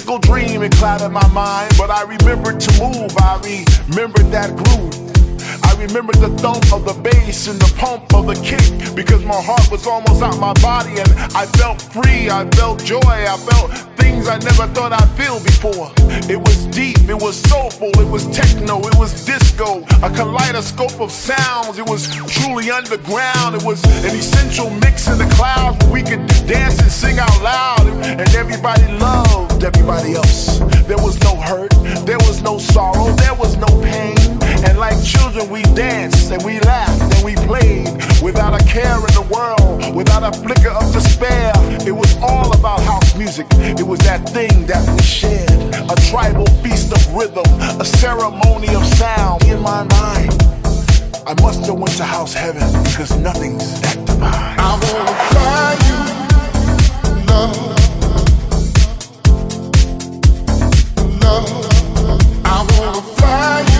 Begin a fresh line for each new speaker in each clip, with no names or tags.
mystical dream, it clouded my mind. But I remembered to move, I remembered that groove. I remember the thump of the bass and the pump of the kick because my heart was almost out my body and I felt free, I felt joy, I felt things I never thought I'd feel before. It was deep, it was soulful, it was techno, it was disco, a kaleidoscope of sounds. It was truly underground, it was an essential mix in the clouds where we could dance and sing out loud and everybody loved everybody else. There was no hurt, there was no sorrow, there was no pain. And like children, we danced and we laughed and we played without a care in the world, without a flicker of despair. It was all about house music. It was that thing that we shared. A tribal feast of rhythm, a ceremony of sound in my mind. I must have went to house heaven because nothing's that divine.
I wanna fly you, love. Love. I wanna fly you.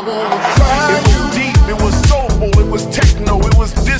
I was fire. It was
deep, it was soulful, it
was techno, it was disco.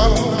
criticizing.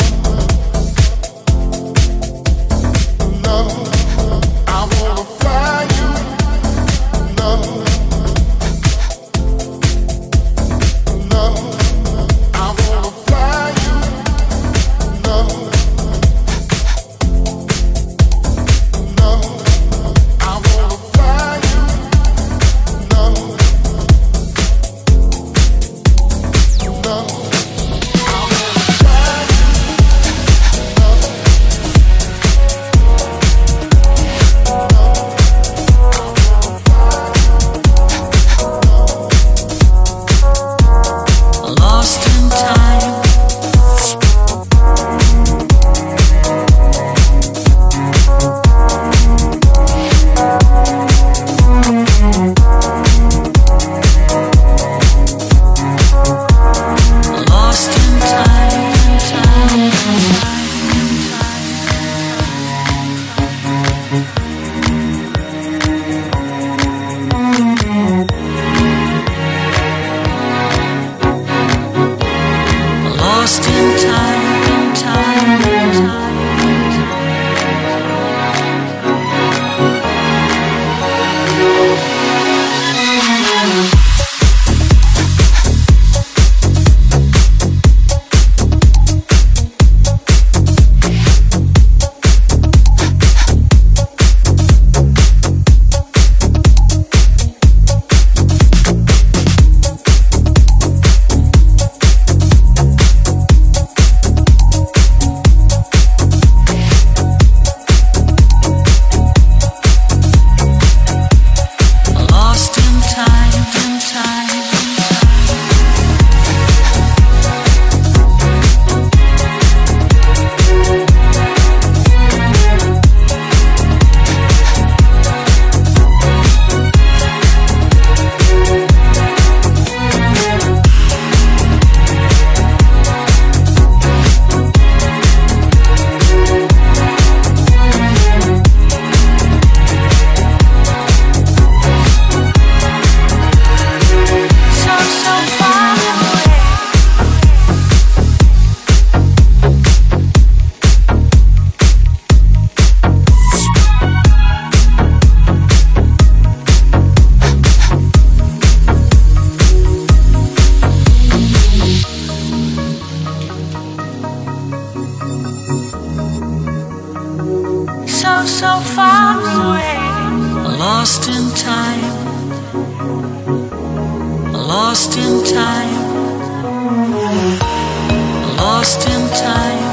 lost in time.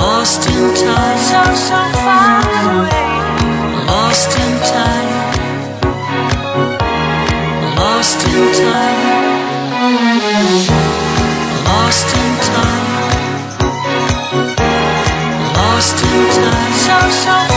Lost in time. So, so far away. Lost in time. Lost in time. Lost in time. Lost in time. So, so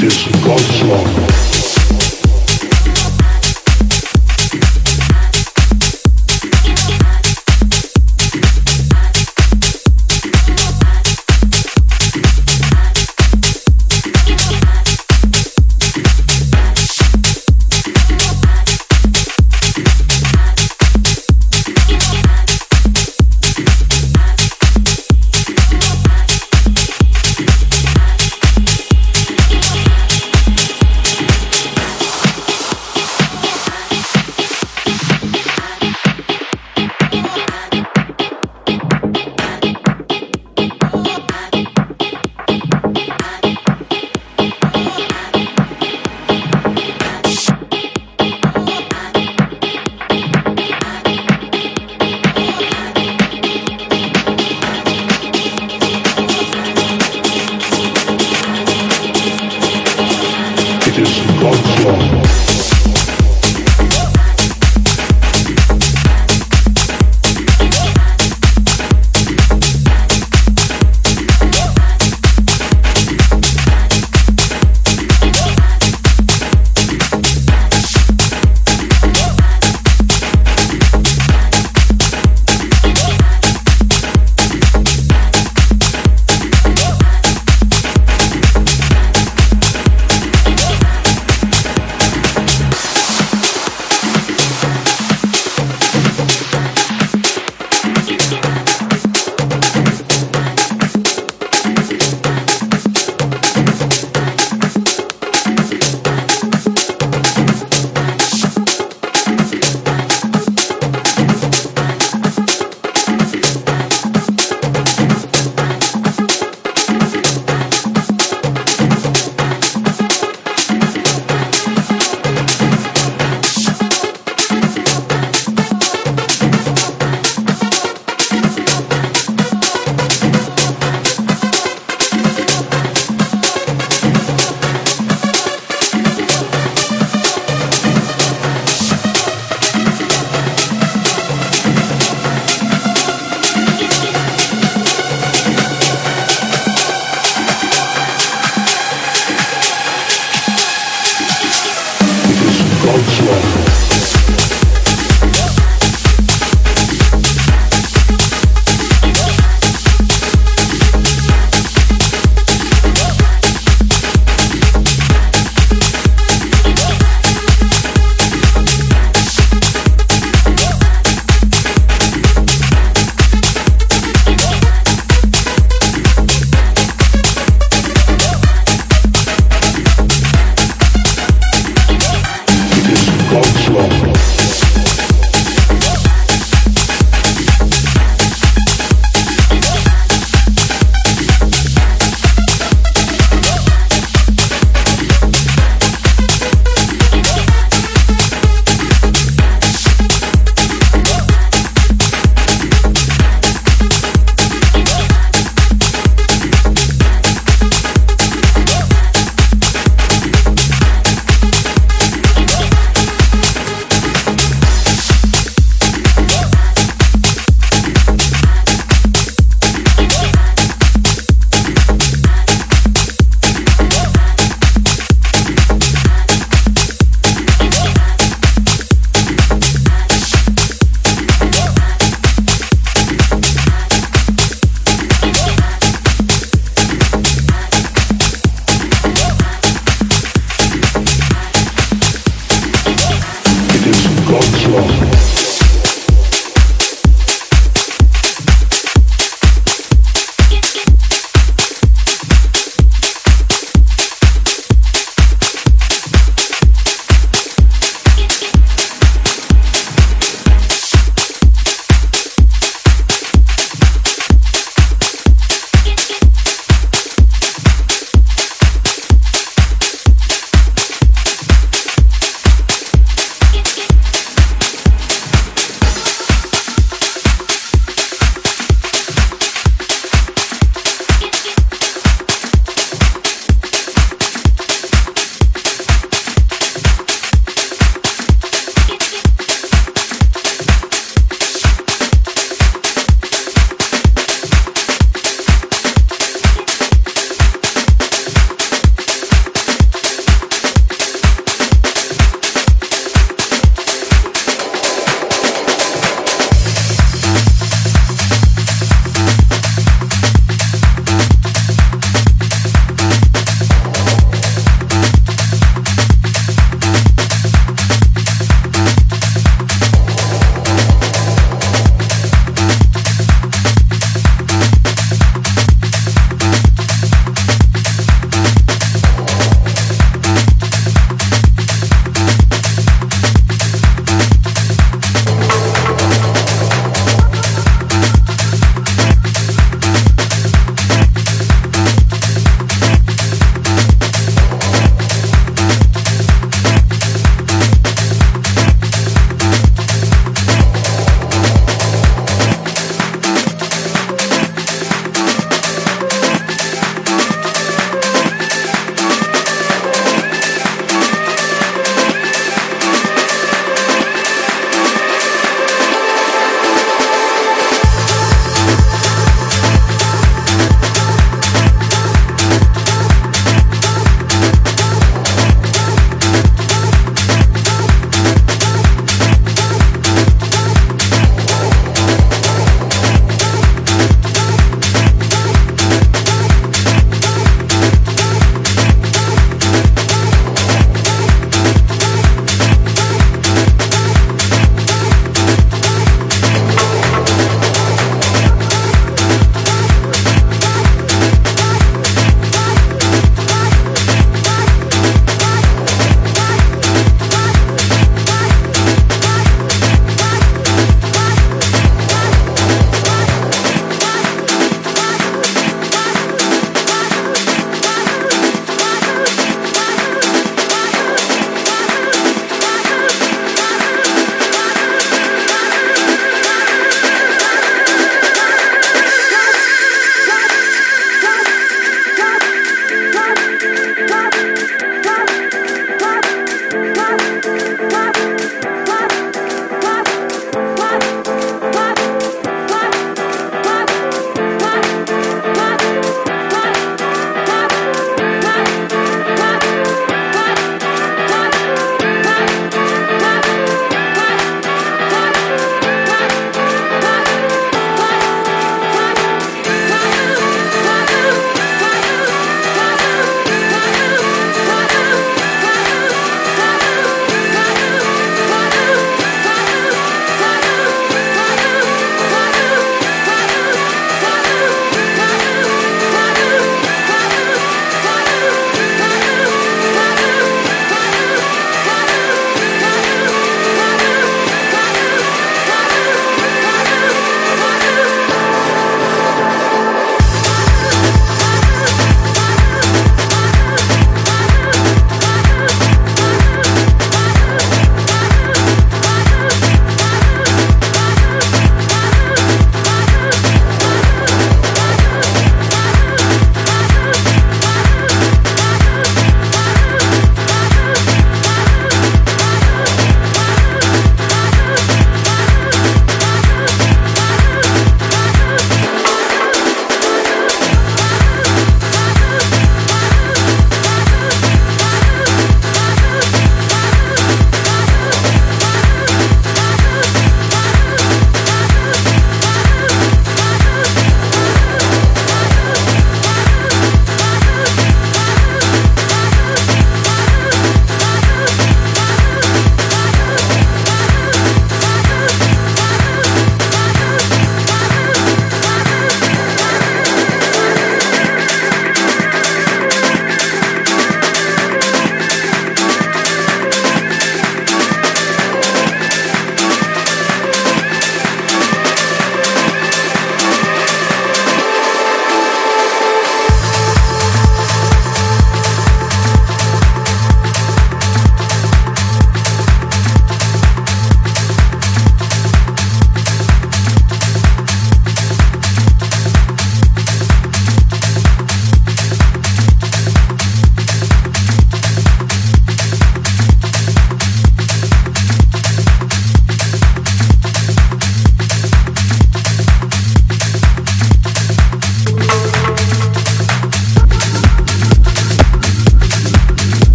It is God's law.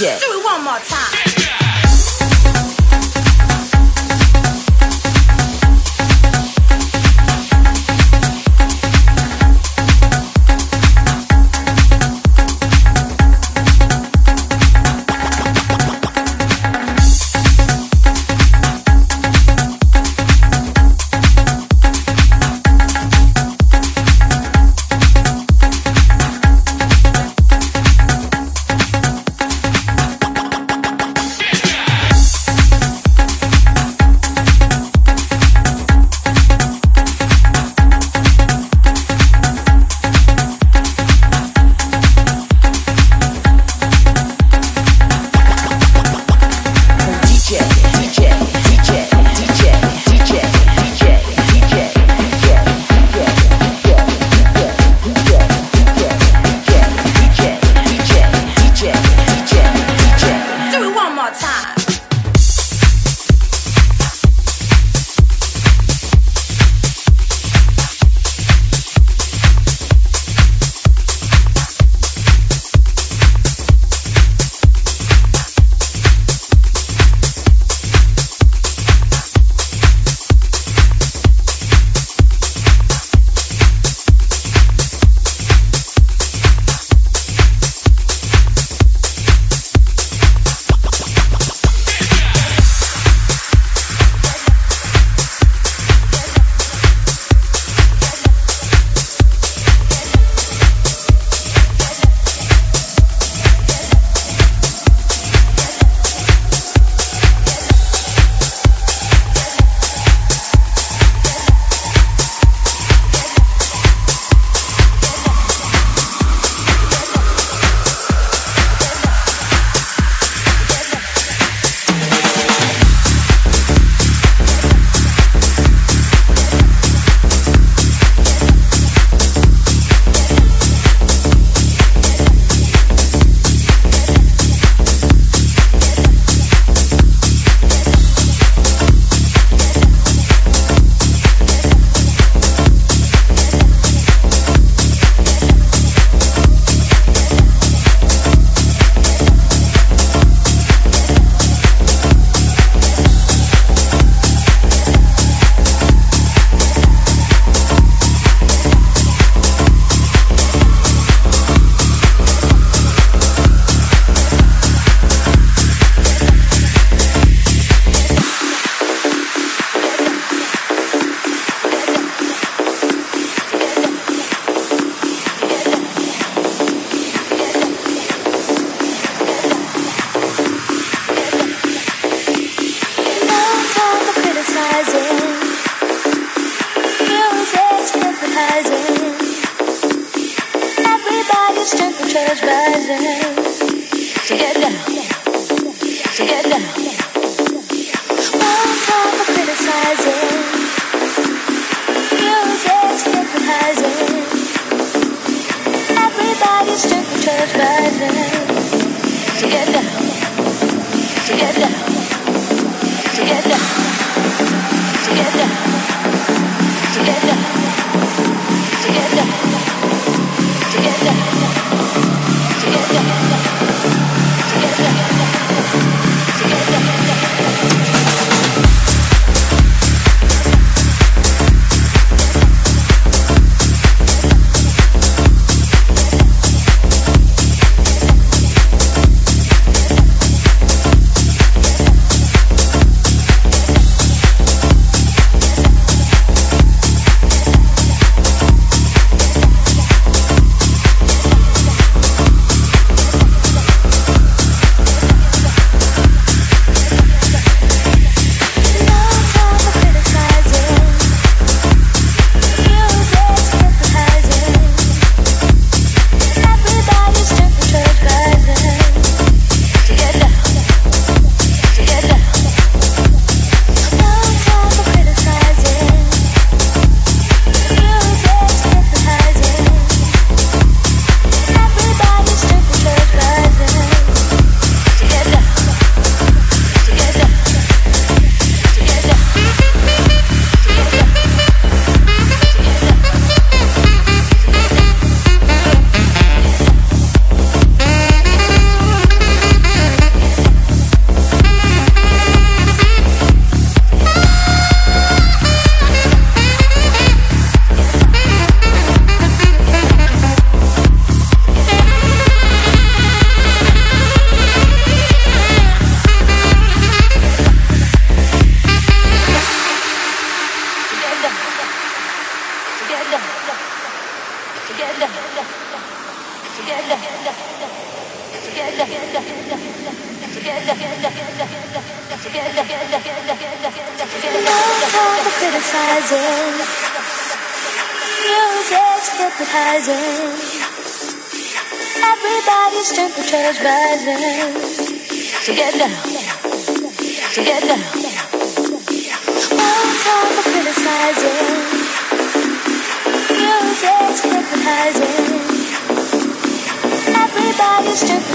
Yeah. Everybody's stupid, transparent.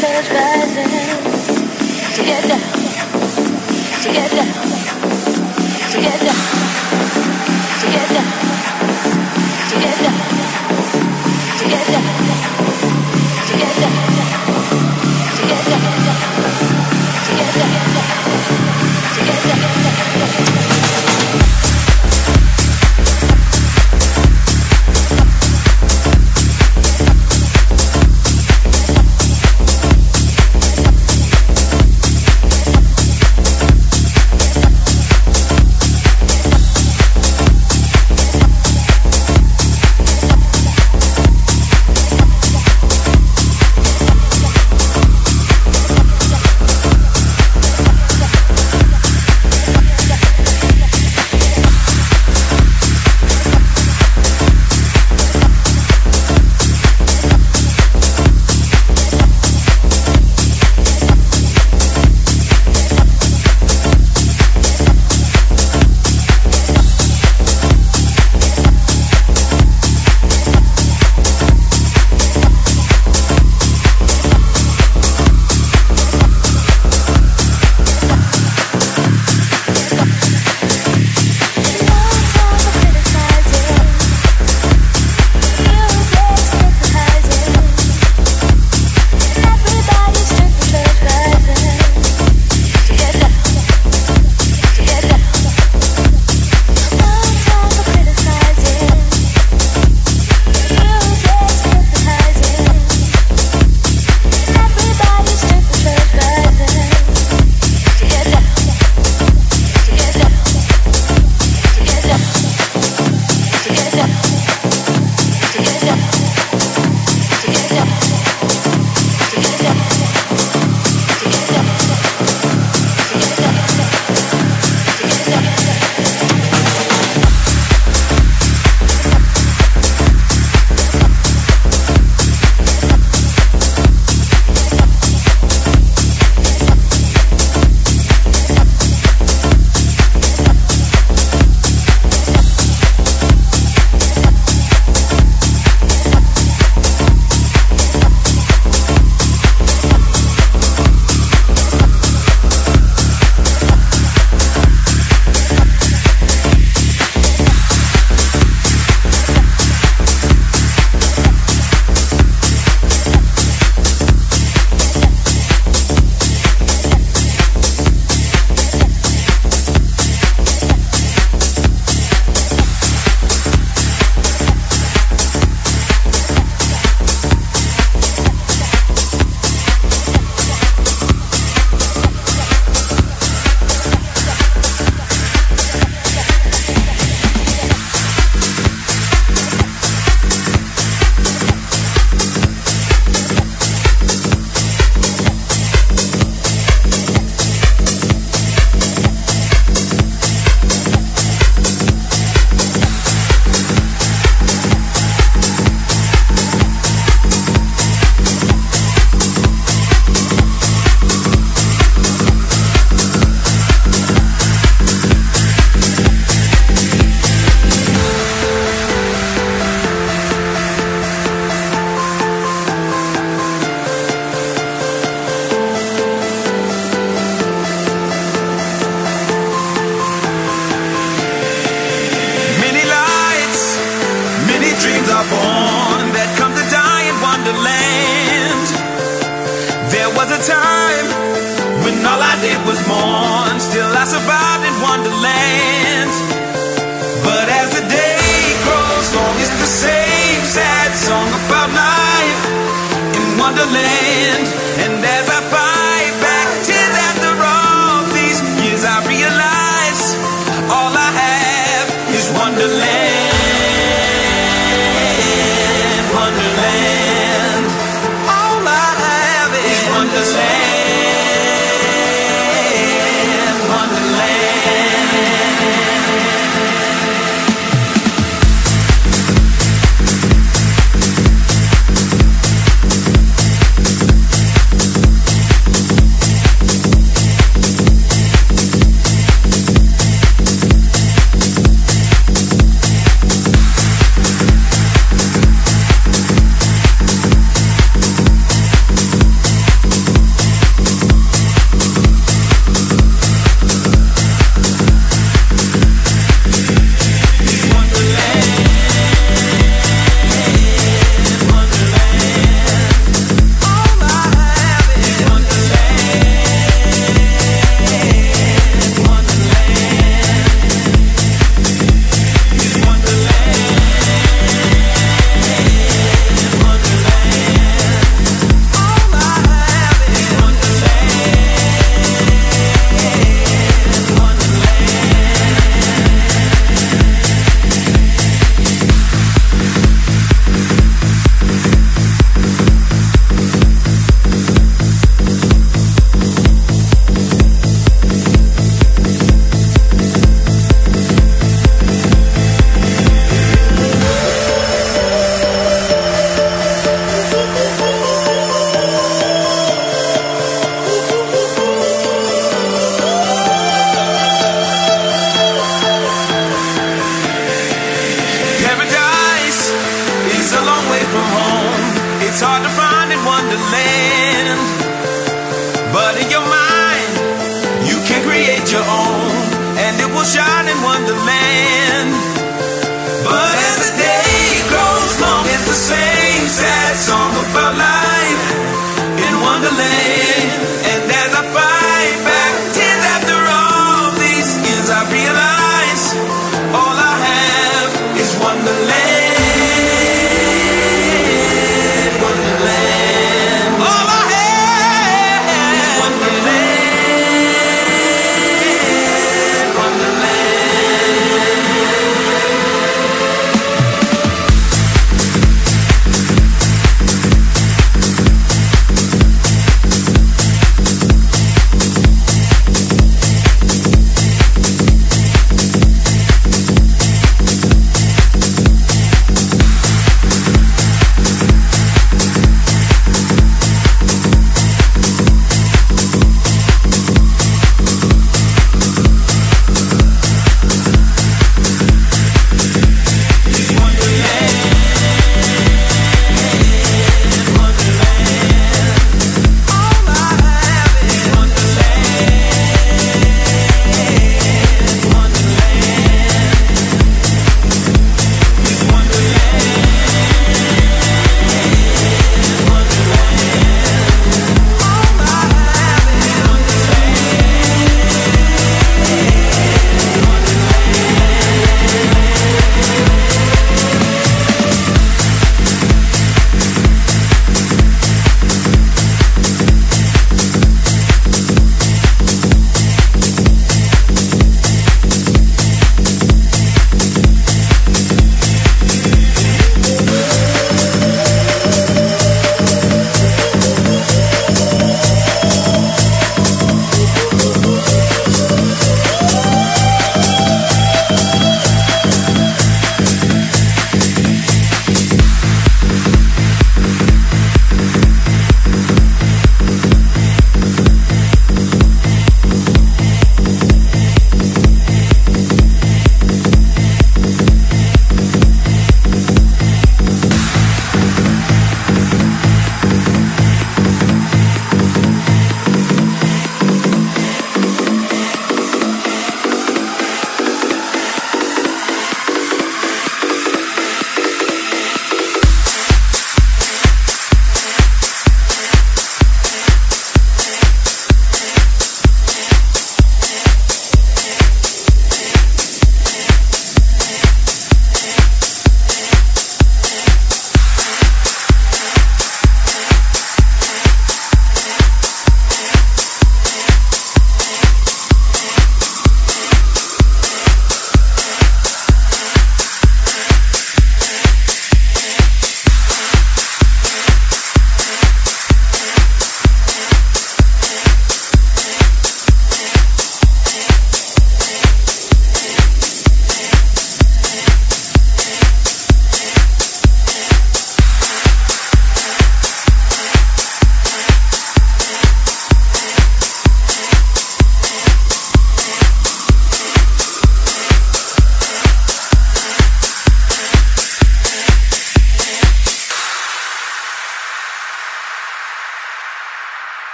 Rising. So get down. So get down. So get down.